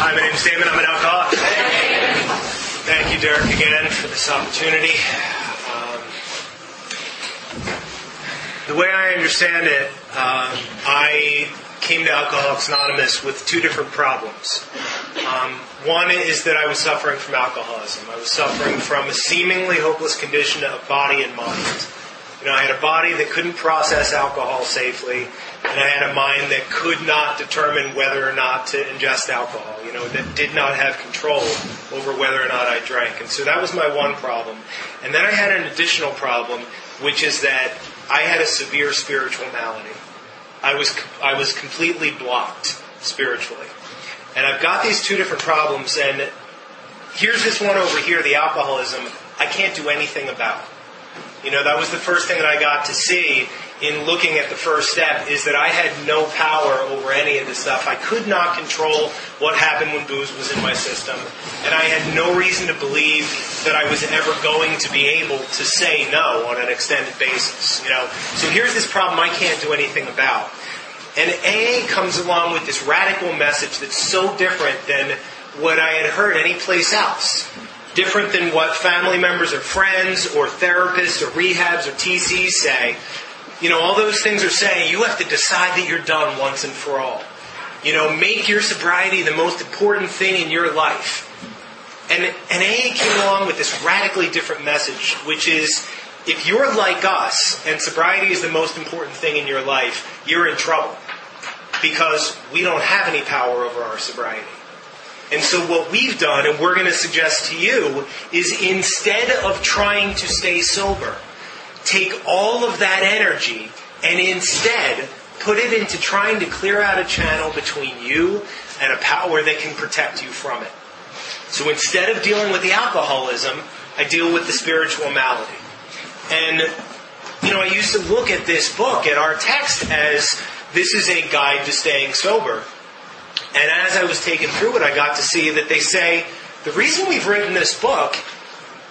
Hi, my name is Damon. I'm an alcoholic. Thank you, Derek, again for this opportunity. Um, the way I understand it, um, I came to Alcoholics Anonymous with two different problems. Um, one is that I was suffering from alcoholism. I was suffering from a seemingly hopeless condition of body and mind. You know, I had a body that couldn't process alcohol safely, and I had a mind that could not determine whether or not to ingest alcohol. You know, that did not have control over whether or not I drank. And so that was my one problem. And then I had an additional problem, which is that I had a severe spiritual malady. I was I was completely blocked spiritually. And I've got these two different problems, and here's this one over here, the alcoholism. I can't do anything about. You know, that was the first thing that I got to see in looking at the first step is that I had no power over any of this stuff. I could not control what happened when booze was in my system, and I had no reason to believe that I was ever going to be able to say no on an extended basis. You know, so here's this problem I can't do anything about. And AA comes along with this radical message that's so different than what I had heard anyplace else different than what family members or friends or therapists or rehabs or TCs say. You know, all those things are saying you have to decide that you're done once and for all. You know, make your sobriety the most important thing in your life. And, and AA came along with this radically different message, which is if you're like us and sobriety is the most important thing in your life, you're in trouble. Because we don't have any power over our sobriety. And so what we've done, and we're going to suggest to you, is instead of trying to stay sober, take all of that energy and instead put it into trying to clear out a channel between you and a power that can protect you from it. So instead of dealing with the alcoholism, I deal with the spiritual malady. And, you know, I used to look at this book, at our text, as this is a guide to staying sober. And as I was taken through it, I got to see that they say the reason we've written this book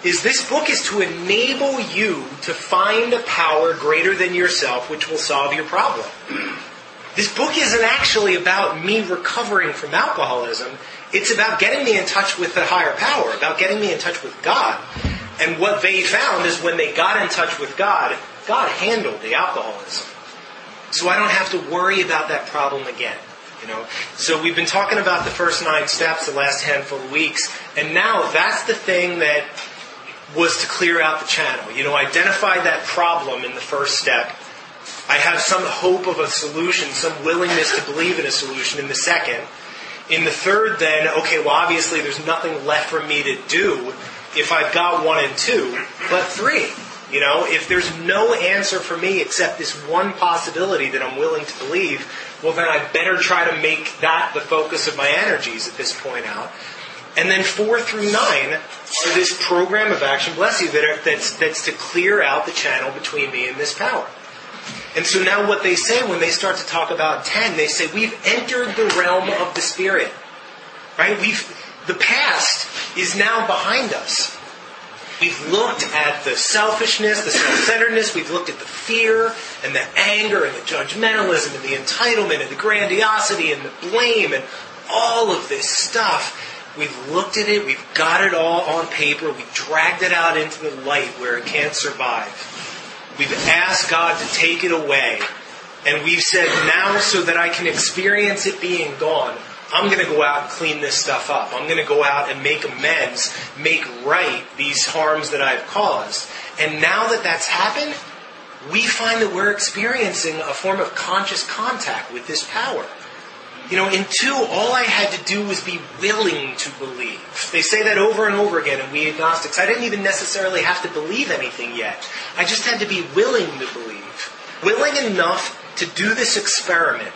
is this book is to enable you to find a power greater than yourself which will solve your problem. This book isn't actually about me recovering from alcoholism. It's about getting me in touch with the higher power, about getting me in touch with God. And what they found is when they got in touch with God, God handled the alcoholism. So I don't have to worry about that problem again. You know, so we've been talking about the first nine steps the last handful of weeks, and now that's the thing that was to clear out the channel. You know, identify that problem in the first step. I have some hope of a solution, some willingness to believe in a solution in the second. In the third, then, okay, well, obviously there's nothing left for me to do if I've got one and two, but three. You know, if there's no answer for me except this one possibility that I'm willing to believe, well, then I better try to make that the focus of my energies at this point out. And then four through nine are this program of action, bless you, that are, that's, that's to clear out the channel between me and this power. And so now what they say when they start to talk about 10, they say we've entered the realm of the spirit. Right? We've, the past is now behind us. We've looked at the selfishness, the self-centeredness. We've looked at the fear and the anger and the judgmentalism and the entitlement and the grandiosity and the blame and all of this stuff. We've looked at it. We've got it all on paper. We've dragged it out into the light where it can't survive. We've asked God to take it away. And we've said, now so that I can experience it being gone, I'm going to go out and clean this stuff up. I'm going to go out and make amends, make right these harms that I've caused. And now that that's happened, we find that we're experiencing a form of conscious contact with this power. You know, in two, all I had to do was be willing to believe. They say that over and over again, and we agnostics, I didn't even necessarily have to believe anything yet. I just had to be willing to believe. Willing enough to do this experiment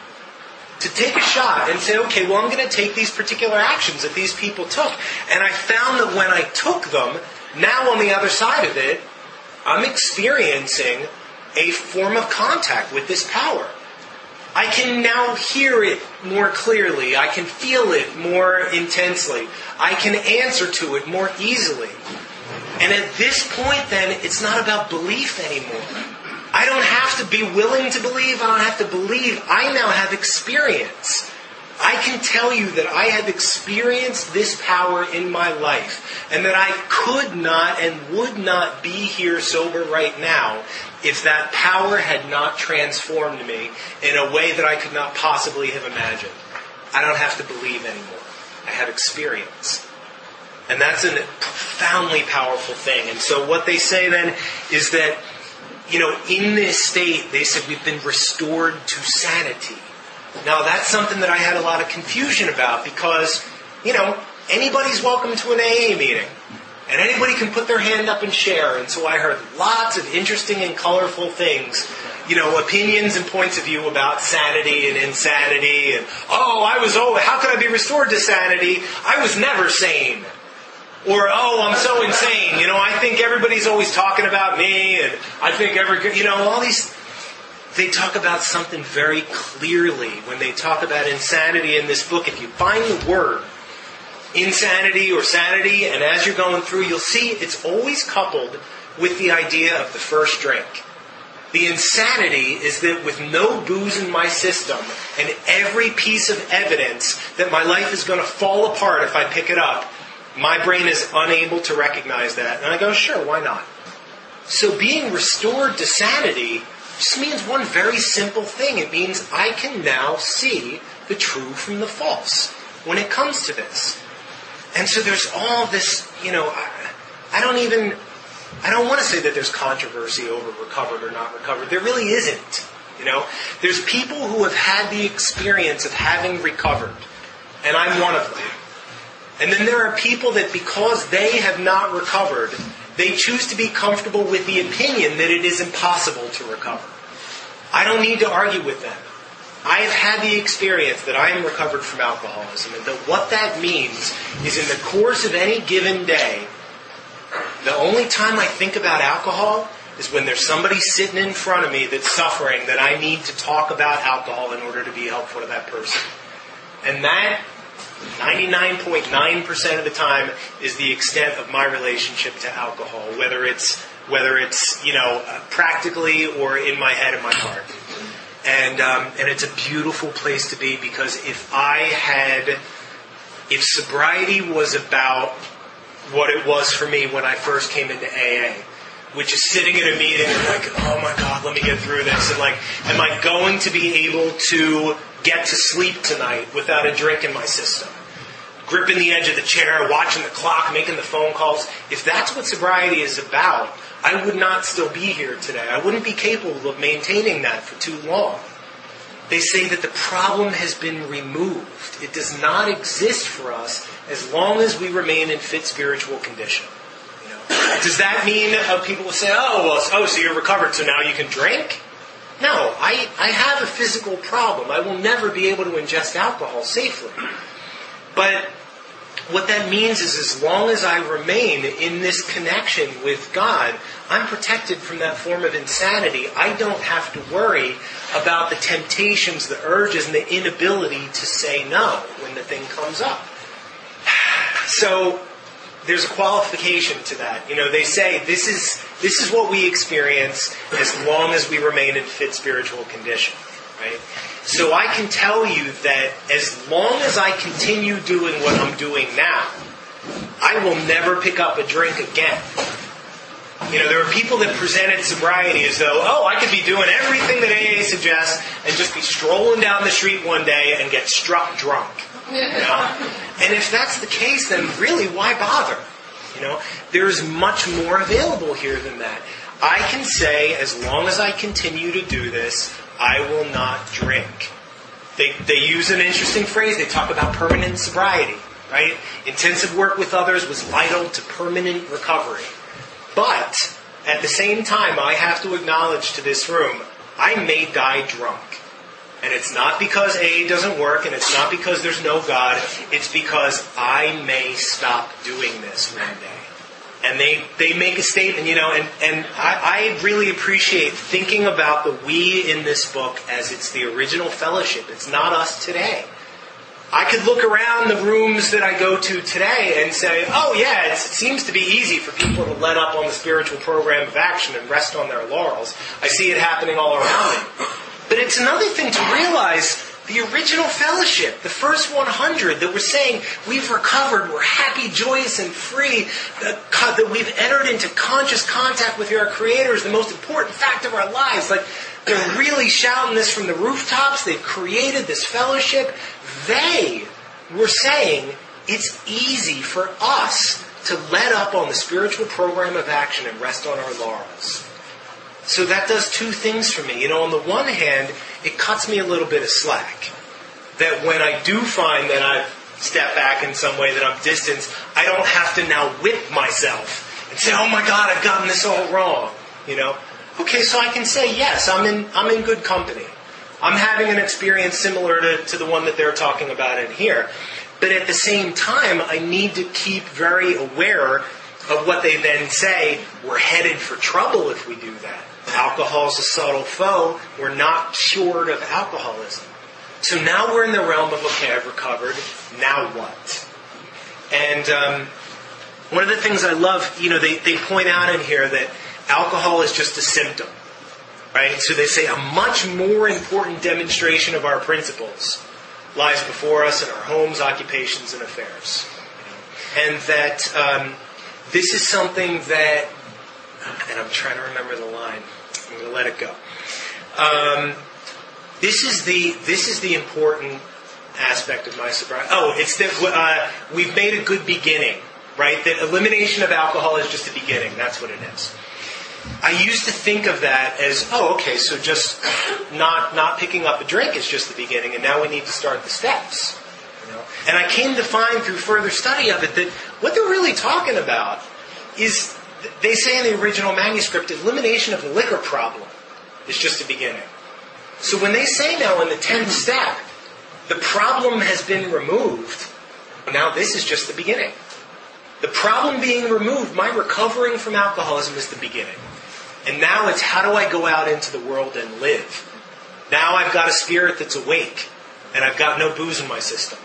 to take a shot and say, okay, well, I'm going to take these particular actions that these people took. And I found that when I took them, now on the other side of it, I'm experiencing a form of contact with this power. I can now hear it more clearly. I can feel it more intensely. I can answer to it more easily. And at this point, then, it's not about belief anymore. I don't have to be willing to believe. I don't have to believe. I now have experience I can tell you that I have experienced this power in my life and that I could not and would not be here sober right now if that power had not transformed me in a way that I could not possibly have imagined. I don't have to believe anymore. I have experience. And that's a profoundly powerful thing. And so what they say then is that, you know, in this state, they said we've been restored to sanity. Now that's something that I had a lot of confusion about because, you know, anybody's welcome to an AA meeting. And anybody can put their hand up and share. And so I heard lots of interesting and colorful things, you know, opinions and points of view about sanity and insanity. And, oh, I was, oh, how could I be restored to sanity? I was never sane. Or, oh, I'm so insane. You know, I think everybody's always talking about me. And I think every, you know, all these, they talk about something very clearly when they talk about insanity in this book. If you find the word, insanity or sanity, and as you're going through, you'll see it's always coupled with the idea of the first drink. The insanity is that with no booze in my system and every piece of evidence that my life is going to fall apart if I pick it up, my brain is unable to recognize that. And I go, sure, why not? So being restored to sanity just means one very simple thing. It means I can now see the true from the false when it comes to this. And so there's all this, you know, I, I don't even, I don't want to say that there's controversy over recovered or not recovered. There really isn't. You know, there's people who have had the experience of having recovered, and I'm one of them. And then there are people that because they have not recovered, they choose to be comfortable with the opinion that it is impossible to recover. I don't need to argue with them. I have had the experience that I am recovered from alcoholism, and that what that means is in the course of any given day, the only time I think about alcohol is when there's somebody sitting in front of me that's suffering that I need to talk about alcohol in order to be helpful to that person. And that 99.9% of the time is the extent of my relationship to alcohol, whether it's whether it's you know practically or in my head and my heart. And um, and it's a beautiful place to be because if I had, if sobriety was about what it was for me when I first came into AA, which is sitting in a meeting and like, oh my God, let me get through this, and like, am I going to be able to get to sleep tonight without a drink in my system? Gripping the edge of the chair, watching the clock, making the phone calls. If that's what sobriety is about, I would not still be here today. I wouldn't be capable of maintaining that for too long. They say that the problem has been removed. It does not exist for us as long as we remain in fit spiritual condition. You know? Does that mean uh, people will say, oh, well, oh, so you're recovered, so now you can drink? No, I, I have a physical problem. I will never be able to ingest alcohol safely. But what that means is as long as I remain in this connection with God, I'm protected from that form of insanity. I don't have to worry about the temptations, the urges, and the inability to say no when the thing comes up. So there's a qualification to that. You know, they say this is this is what we experience as long as we remain in fit spiritual condition. Right? So I can tell you that as long as I continue doing what I'm doing now, I will never pick up a drink again. You know, there are people that presented sobriety as though, oh, I could be doing everything that AA suggests and just be strolling down the street one day and get struck drunk. And if that's the case, then really, why bother? You know, there's much more available here than that. I can say, as long as I continue to do this, I will not drink. They, they use an interesting phrase. They talk about permanent sobriety, right? Intensive work with others was vital to permanent recovery. But at the same time, I have to acknowledge to this room, I may die drunk. And it's not because AA doesn't work and it's not because there's no God. It's because I may stop doing this one day and they, they make a statement, you know, and, and I, I really appreciate thinking about the we in this book as it's the original fellowship. It's not us today. I could look around the rooms that I go to today and say, oh yeah, it seems to be easy for people to let up on the spiritual program of action and rest on their laurels. I see it happening all around me. But it's another thing to realize The original fellowship, the first 100 that were saying, we've recovered, we're happy, joyous, and free, that we've entered into conscious contact with our Creator is the most important fact of our lives. Like, they're really shouting this from the rooftops. They've created this fellowship. They were saying, it's easy for us to let up on the spiritual program of action and rest on our laurels. So that does two things for me. You know, on the one hand, it cuts me a little bit of slack. That when I do find that I've stepped back in some way, that I'm distanced, I don't have to now whip myself and say, oh my God, I've gotten this all wrong. You know? Okay, so I can say, yes, I'm in, I'm in good company. I'm having an experience similar to, to the one that they're talking about in here. But at the same time, I need to keep very aware of what they then say. We're headed for trouble if we do that. Alcohol's a subtle foe. We're not cured of alcoholism. So now we're in the realm of, okay, I've recovered. Now what? And um, one of the things I love, you know, they, they point out in here that alcohol is just a symptom. Right? So they say a much more important demonstration of our principles lies before us in our homes, occupations, and affairs. And that um, this is something that, and I'm trying to remember the line. I'm to let it go. Um, this is the this is the important aspect of my sobriety. Oh, it's that uh, we've made a good beginning, right? That elimination of alcohol is just a beginning. That's what it is. I used to think of that as, oh, okay, so just not not picking up a drink is just the beginning, and now we need to start the steps. You know? And I came to find through further study of it that what they're really talking about is, they say in the original manuscript, elimination of the liquor problem is just a beginning. So when they say now in the tenth step, the problem has been removed, now this is just the beginning. The problem being removed, my recovering from alcoholism is the beginning. And now it's how do I go out into the world and live? Now I've got a spirit that's awake and I've got no booze in my system.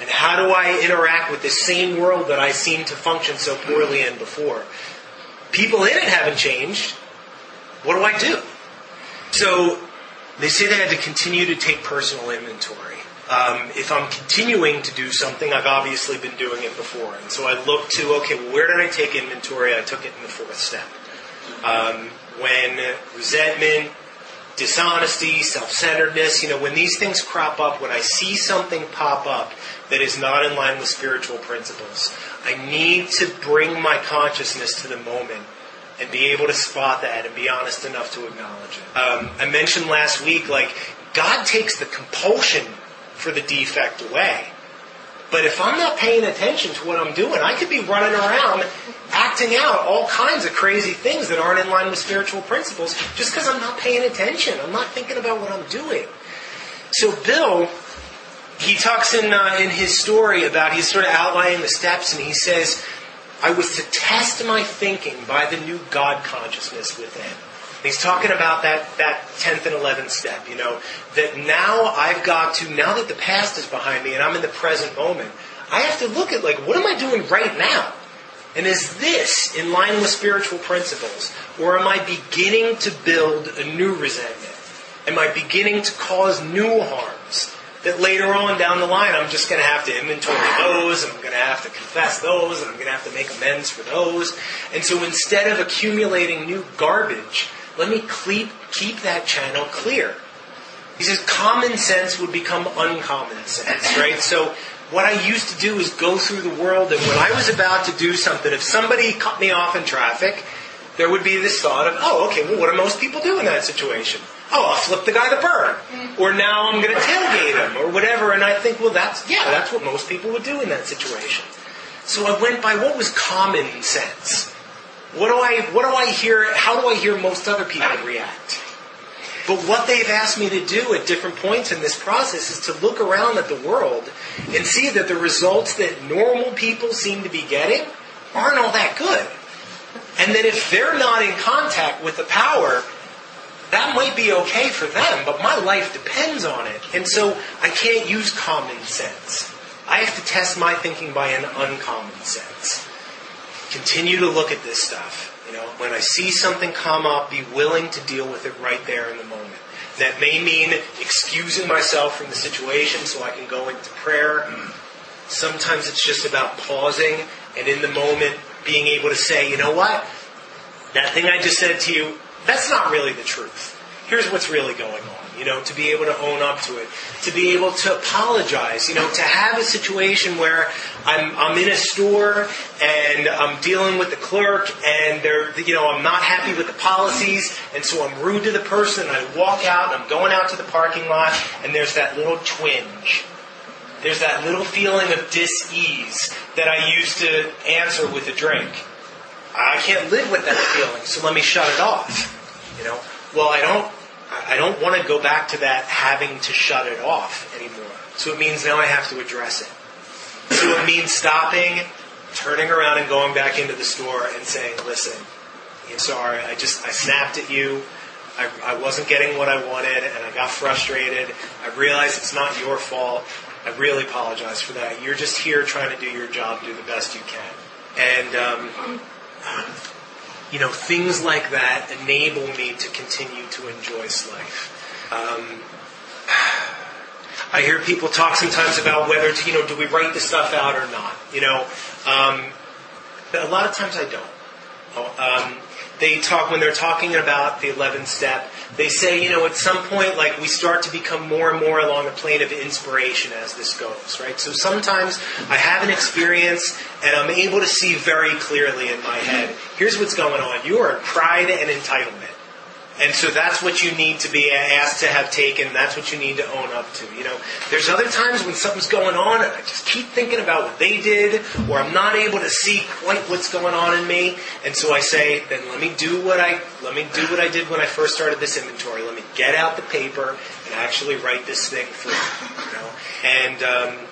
And how do I interact with this same world that I seem to function so poorly in before? People in it haven't changed. What do I do? So they say they had to continue to take personal inventory. Um, if I'm continuing to do something, I've obviously been doing it before. And so I look to, okay, well, where did I take inventory? I took it in the fourth step. Um, when resentment, dishonesty, self-centeredness, you know, when these things crop up, when I see something pop up that is not in line with spiritual principles, I need to bring my consciousness to the moment and be able to spot that and be honest enough to acknowledge it. Um, I mentioned last week, like, God takes the compulsion for the defect away. But if I'm not paying attention to what I'm doing, I could be running around acting out all kinds of crazy things that aren't in line with spiritual principles just because I'm not paying attention. I'm not thinking about what I'm doing. So Bill, he talks in, uh, in his story about, he's sort of outlining the steps and he says, I was to test my thinking by the new God consciousness within. He's talking about that, that 10th and 11th step, you know, that now I've got to, now that the past is behind me and I'm in the present moment, I have to look at like, what am I doing right now? And is this in line with spiritual principles? Or am I beginning to build a new resentment? Am I beginning to cause new harms? That later on down the line, I'm just going to have to inventory those, and I'm going to have to confess those, and I'm going to have to make amends for those. And so instead of accumulating new garbage, let me keep, keep that channel clear. He says common sense would become uncommon sense, right? So what I used to do is go through the world and when I was about to do something, if somebody cut me off in traffic, there would be this thought of, oh, okay, well, what do most people do in that situation? Oh, I'll flip the guy the bird. Or now I'm going to tailgate him or whatever. And I think, well, that's, yeah, that's what most people would do in that situation. So I went by what was common sense. What do I, what do I hear, how do I hear most other people react? But what they've asked me to do at different points in this process is to look around at the world and see that the results that normal people seem to be getting aren't all that good. And that if they're not in contact with the power, that might be okay for them, but my life depends on it. And so I can't use common sense. I have to test my thinking by an uncommon sense. Continue to look at this stuff. You know, when I see something come up, be willing to deal with it right there in the moment. That may mean excusing myself from the situation so I can go into prayer. Sometimes it's just about pausing and in the moment being able to say, you know what? That thing I just said to you, that's not really the truth. Here's what's really going on you know, to be able to own up to it, to be able to apologize, you know, to have a situation where I'm, I'm in a store and I'm dealing with the clerk and they're, you know, I'm not happy with the policies and so I'm rude to the person and I walk out and I'm going out to the parking lot and there's that little twinge. There's that little feeling of dis-ease that I used to answer with a drink. I can't live with that feeling, so let me shut it off. You know, well, I don't I don't want to go back to that having to shut it off anymore. So it means now I have to address it. So it means stopping, turning around and going back into the store and saying, listen, I'm sorry, I just, I snapped at you. I, I wasn't getting what I wanted and I got frustrated. I realize it's not your fault. I really apologize for that. You're just here trying to do your job, do the best you can. And, um, you know, things like that enable me to continue to enjoy life. Um, I hear people talk sometimes about whether to, you know, do we write the stuff out or not? You know, um, a lot of times I don't. They talk when they're talking about the 11th step. They say, you know, at some point, like we start to become more and more along the plane of inspiration as this goes, right? So sometimes I have an experience and I'm able to see very clearly in my head. Here's what's going on. You are pride and entitlement. And so that's what you need to be asked to have taken. That's what you need to own up to. You know, there's other times when something's going on and I just keep thinking about what they did, or I'm not able to see quite what's going on in me. And so I say, then let me do what I let me do what I did when I first started this inventory. Let me get out the paper and actually write this thing through. You know, and um,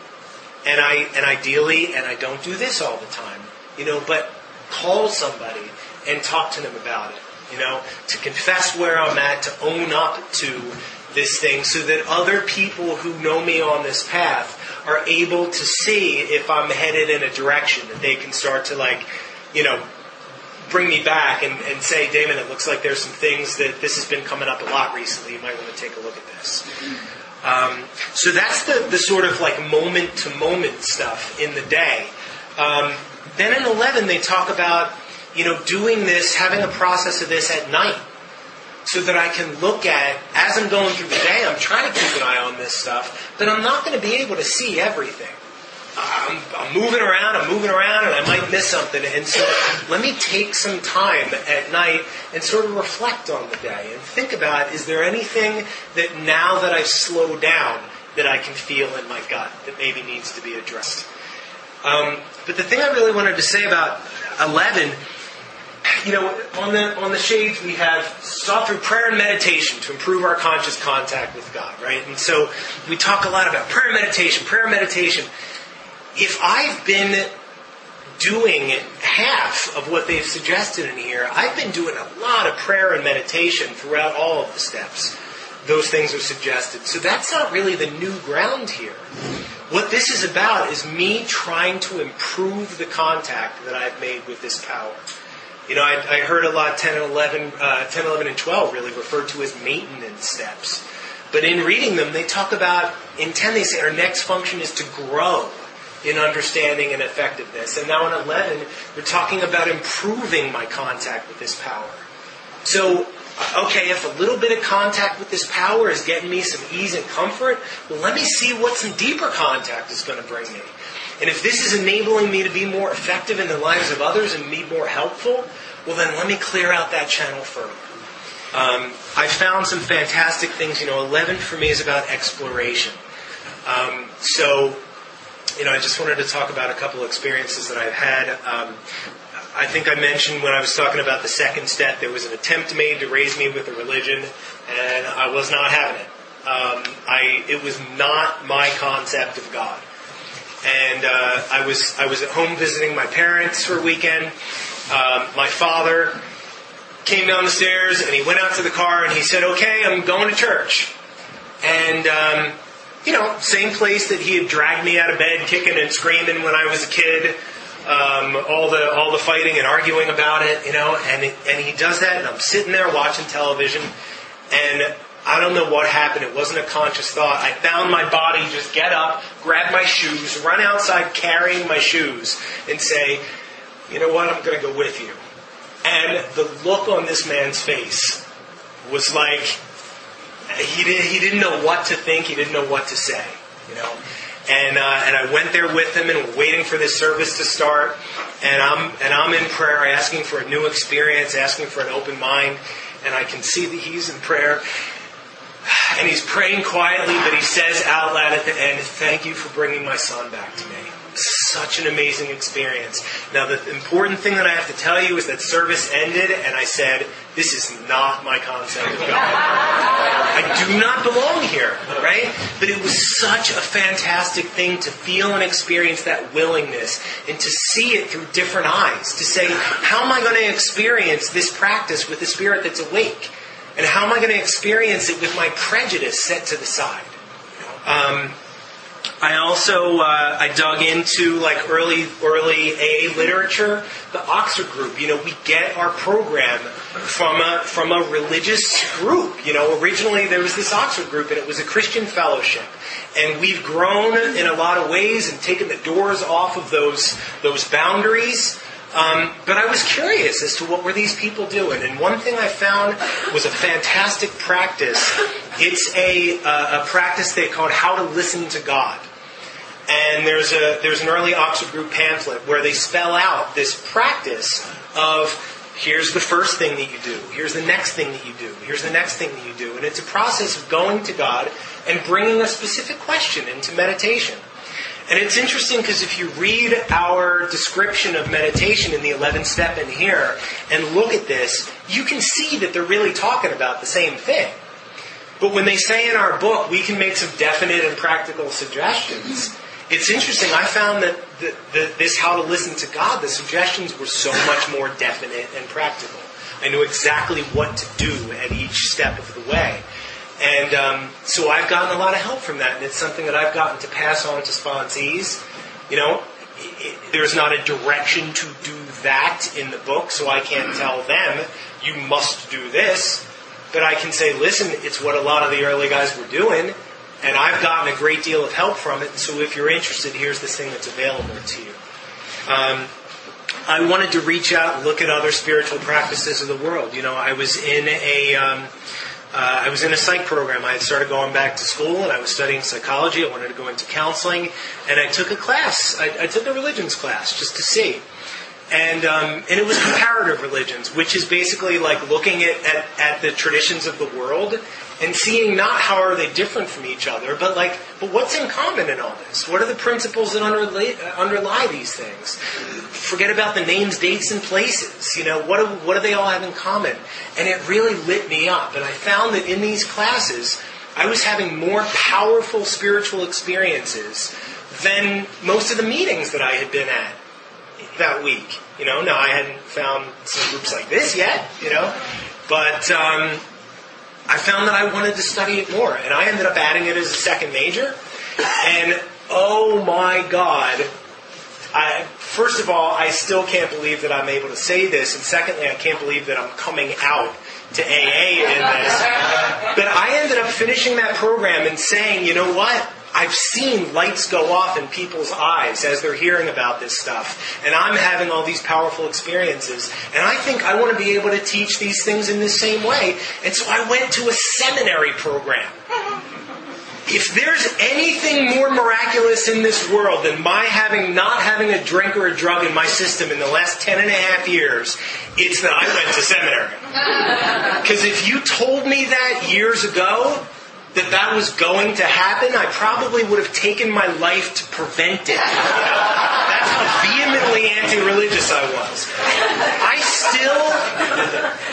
and I and ideally, and I don't do this all the time. You know, but call somebody and talk to them about it you know, to confess where I'm at, to own up to this thing so that other people who know me on this path are able to see if I'm headed in a direction that they can start to like, you know, bring me back and, and say, Damon, it looks like there's some things that this has been coming up a lot recently. You might want to take a look at this. Um, so that's the, the sort of like moment to moment stuff in the day. Um, then in 11, they talk about you know, doing this, having a process of this at night so that I can look at, as I'm going through the day, I'm trying to keep an eye on this stuff, but I'm not going to be able to see everything. I'm, I'm, moving around, I'm moving around, and I might miss something. And so let me take some time at night and sort of reflect on the day and think about is there anything that now that I've slowed down that I can feel in my gut that maybe needs to be addressed? Um, but the thing I really wanted to say about 11 you know, on the on the shades we have sought through prayer and meditation to improve our conscious contact with God, right? And so we talk a lot about prayer and meditation, prayer and meditation. If I've been doing half of what they've suggested in here, I've been doing a lot of prayer and meditation throughout all of the steps. Those things are suggested. So that's not really the new ground here. What this is about is me trying to improve the contact that I've made with this power. You know, I, I heard a lot 10 and 11, uh, 10, 11, and 12 really referred to as maintenance steps. But in reading them, they talk about, in 10, they say our next function is to grow in understanding and effectiveness. And now in 11, they're talking about improving my contact with this power. So, okay, if a little bit of contact with this power is getting me some ease and comfort, well, let me see what some deeper contact is going to bring me. And if this is enabling me to be more effective in the lives of others and be more helpful, well, then let me clear out that channel further. Um, I found some fantastic things. You know, 11 for me is about exploration. Um, so, you know, I just wanted to talk about a couple of experiences that I've had. Um, I think I mentioned when I was talking about the second step, there was an attempt made to raise me with a religion, and I was not having it. Um, I, it was not my concept of God and uh, I was I was at home visiting my parents for a weekend. Um, my father came down the stairs and he went out to the car and he said, "Okay, I'm going to church." And um, you know, same place that he had dragged me out of bed, kicking and screaming when I was a kid. Um, all the all the fighting and arguing about it, you know, and and he does that, and I'm sitting there watching television, and I don't know what happened. It wasn't a conscious thought. I found my body get up, grab my shoes, run outside carrying my shoes, and say, you know what, I'm going to go with you. And the look on this man's face was like, he, did, he didn't know what to think, he didn't know what to say, you know. And, uh, and I went there with him and waiting for this service to start. And I'm, and I'm in prayer asking for a new experience, asking for an open mind. And I can see that he's in prayer. And he's praying quietly, but he says out loud at the end, Thank you for bringing my son back to me. Such an amazing experience. Now, the important thing that I have to tell you is that service ended, and I said, This is not my concept of God. I do not belong here, right? But it was such a fantastic thing to feel and experience that willingness and to see it through different eyes. To say, How am I going to experience this practice with the spirit that's awake? And how am I going to experience it with my prejudice set to the side? Um, I also uh, I dug into like early early AA literature, the Oxford group. You know, we get our program from a from a religious group. You know, originally there was this Oxford group, and it was a Christian fellowship. And we've grown in a lot of ways and taken the doors off of those those boundaries. Um, but I was curious as to what were these people doing. And one thing I found was a fantastic practice. It's a, uh, a practice they called How to Listen to God. And there's, a, there's an early Oxford Group pamphlet where they spell out this practice of here's the first thing that you do, here's the next thing that you do, here's the next thing that you do. And it's a process of going to God and bringing a specific question into meditation. And it's interesting because if you read our description of meditation in the 11th step in here and look at this, you can see that they're really talking about the same thing. But when they say in our book, we can make some definite and practical suggestions. It's interesting. I found that the, the, this how to listen to God, the suggestions were so much more definite and practical. I knew exactly what to do at each step of the way. And um, so I've gotten a lot of help from that, and it's something that I've gotten to pass on to sponsees. You know, it, it, there's not a direction to do that in the book, so I can't tell them, you must do this. But I can say, listen, it's what a lot of the early guys were doing, and I've gotten a great deal of help from it. So if you're interested, here's this thing that's available to you. Um, I wanted to reach out and look at other spiritual practices of the world. You know, I was in a. Um, uh, I was in a psych program. I had started going back to school and I was studying psychology. I wanted to go into counseling. And I took a class. I, I took a religions class just to see. And, um, and it was comparative religions, which is basically like looking at, at, at the traditions of the world and seeing not how are they different from each other, but like, but what's in common in all this? What are the principles that underlie, underlie these things? Forget about the names, dates, and places. You know, what do, what do they all have in common? And it really lit me up. And I found that in these classes, I was having more powerful spiritual experiences than most of the meetings that I had been at that week. You know, now I hadn't found some groups like this yet, you know, but um, I found that I wanted to study it more, and I ended up adding it as a second major. And oh my God, I, first of all, I still can't believe that I'm able to say this, and secondly, I can't believe that I'm coming out to AA in this. But I ended up finishing that program and saying, you know what? I've seen lights go off in people's eyes as they're hearing about this stuff. And I'm having all these powerful experiences. And I think I want to be able to teach these things in the same way. And so I went to a seminary program. If there's anything more miraculous in this world than my having not having a drink or a drug in my system in the last ten and a half years, it's that I went to seminary. Because if you told me that years ago, that that was going to happen, I probably would have taken my life to prevent it. That's how vehemently anti-religious I was. I still,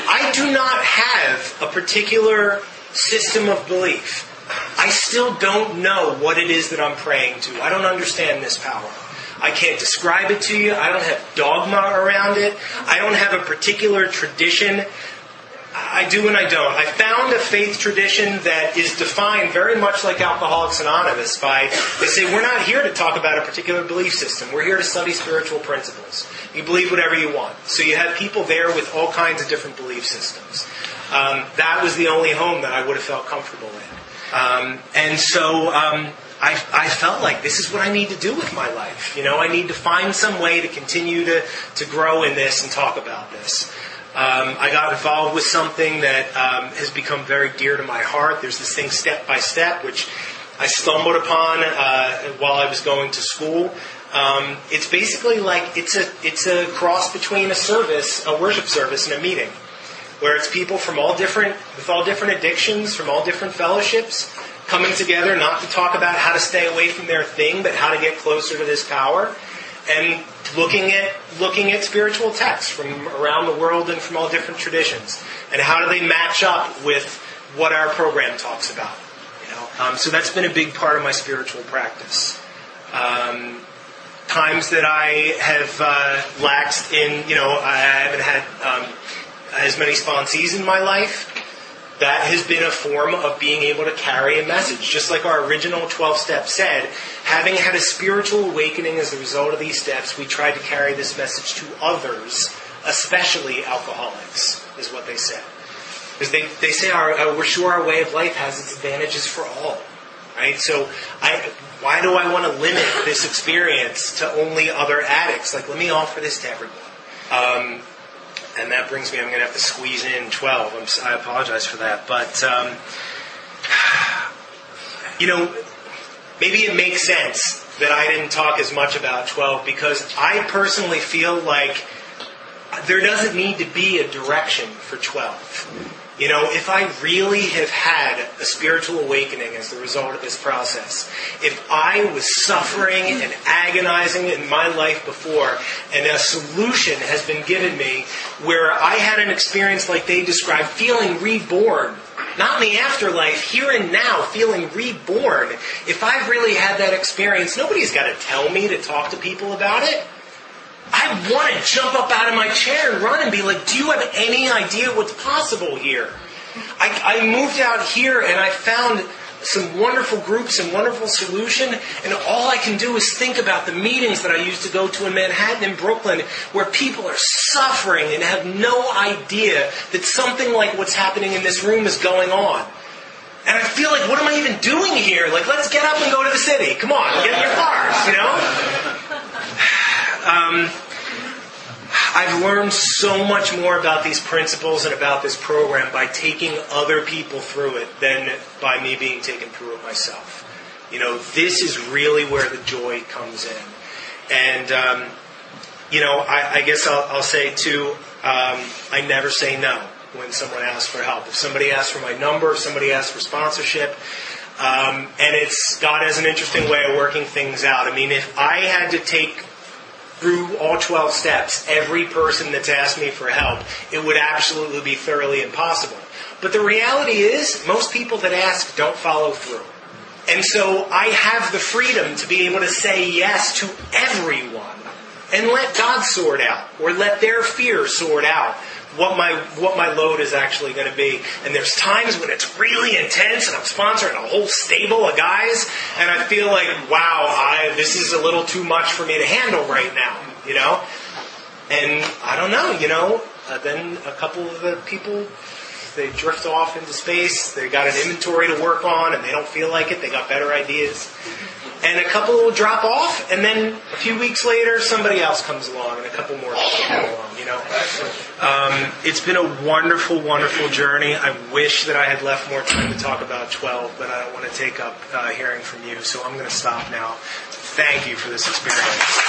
I do not have a particular system of belief. I still don't know what it is that I'm praying to. I don't understand this power. I can't describe it to you. I don't have dogma around it. I don't have a particular tradition I do and I don't. I found a faith tradition that is defined very much like Alcoholics Anonymous by, they say, we're not here to talk about a particular belief system. We're here to study spiritual principles. You believe whatever you want. So you have people there with all kinds of different belief systems. Um, that was the only home that I would have felt comfortable in. Um, and so um, I, I, felt like this is what I need to do with my life. You know, I need to find some way to continue to, to grow in this and talk about this. Um, I got involved with something that um, has become very dear to my heart. There's this thing, Step by Step, which I stumbled upon uh, while I was going to school. Um, it's basically like it's a it's a cross between a service, a worship service, and a meeting, where it's people from all different with all different addictions, from all different fellowships, coming together not to talk about how to stay away from their thing, but how to get closer to this power, and looking at looking at spiritual texts from around the world and from all different traditions, and how do they match up with what our program talks about. You know, um, so that's been a big part of my spiritual practice. Um, times that I have uh, laxed in, you know, I haven't had um, as many sponsees in my life. That has been a form of being able to carry a message. Just like our original 12 steps said, having had a spiritual awakening as a result of these steps, we tried to carry this message to others, especially alcoholics, is what they said. Because they, they say our, uh, we're sure our way of life has its advantages for all. Right? So I, why do I want to limit this experience to only other addicts? Like, let me offer this to everyone. Um, and that brings me, I'm going to have to squeeze in 12. I'm, i apologize for that. But, um, you know, maybe it makes sense that I didn't talk as much about 12 because I personally feel like there doesn't need to be a direction for 12. You know, if I really have had a spiritual awakening as the result of this process, if I was suffering and agonizing in my life before, and a solution has been given me where I had an experience like they described, feeling reborn, not in the afterlife, here and now, feeling reborn. If I've really had that experience, nobody's got to tell me to talk to people about it. I want to jump up out of my chair and run and be like, do you have any idea what's possible here? I, I moved out here and I found some wonderful groups and wonderful solution, and all I can do is think about the meetings that I used to go to in Manhattan and Brooklyn where people are suffering and have no idea that something like what's happening in this room is going on. And I feel like, what am I even doing here? Like, let's get up and go to the city. Come on, get in your cars, you know? Um, I've learned so much more about these principles and about this program by taking other people through it than by me being taken through it myself. You know, this is really where the joy comes in. And, um, you know, I, I guess I'll, I'll, say too, um, I never say no when someone asks for help. If somebody asks for my number, if somebody asks for sponsorship, um, and it's God has an interesting way of working things out. I mean, if I had to take through all 12 steps, every person that's asked me for help, it would absolutely be thoroughly impossible. But the reality is, most people that ask don't follow through. And so I have the freedom to be able to say yes to everyone and let God sort out, or let their fear sort out what my what my load is actually going to be. And there's times when it's really intense, and I'm sponsoring a whole stable of guys, and I feel like, wow, I, this is a little too much for me to handle right now, you know. And I don't know, you know. Uh, then a couple of the people they drift off into space. They got an inventory to work on, and they don't feel like it. They got better ideas and a couple will drop off, and then a few weeks later, somebody else comes along, and a couple more come along. You know, um, it's been a wonderful, wonderful journey. I wish that I had left more time to talk about 12, but I don't want to take up uh, hearing from you, so I'm going to stop now. Thank you for this experience.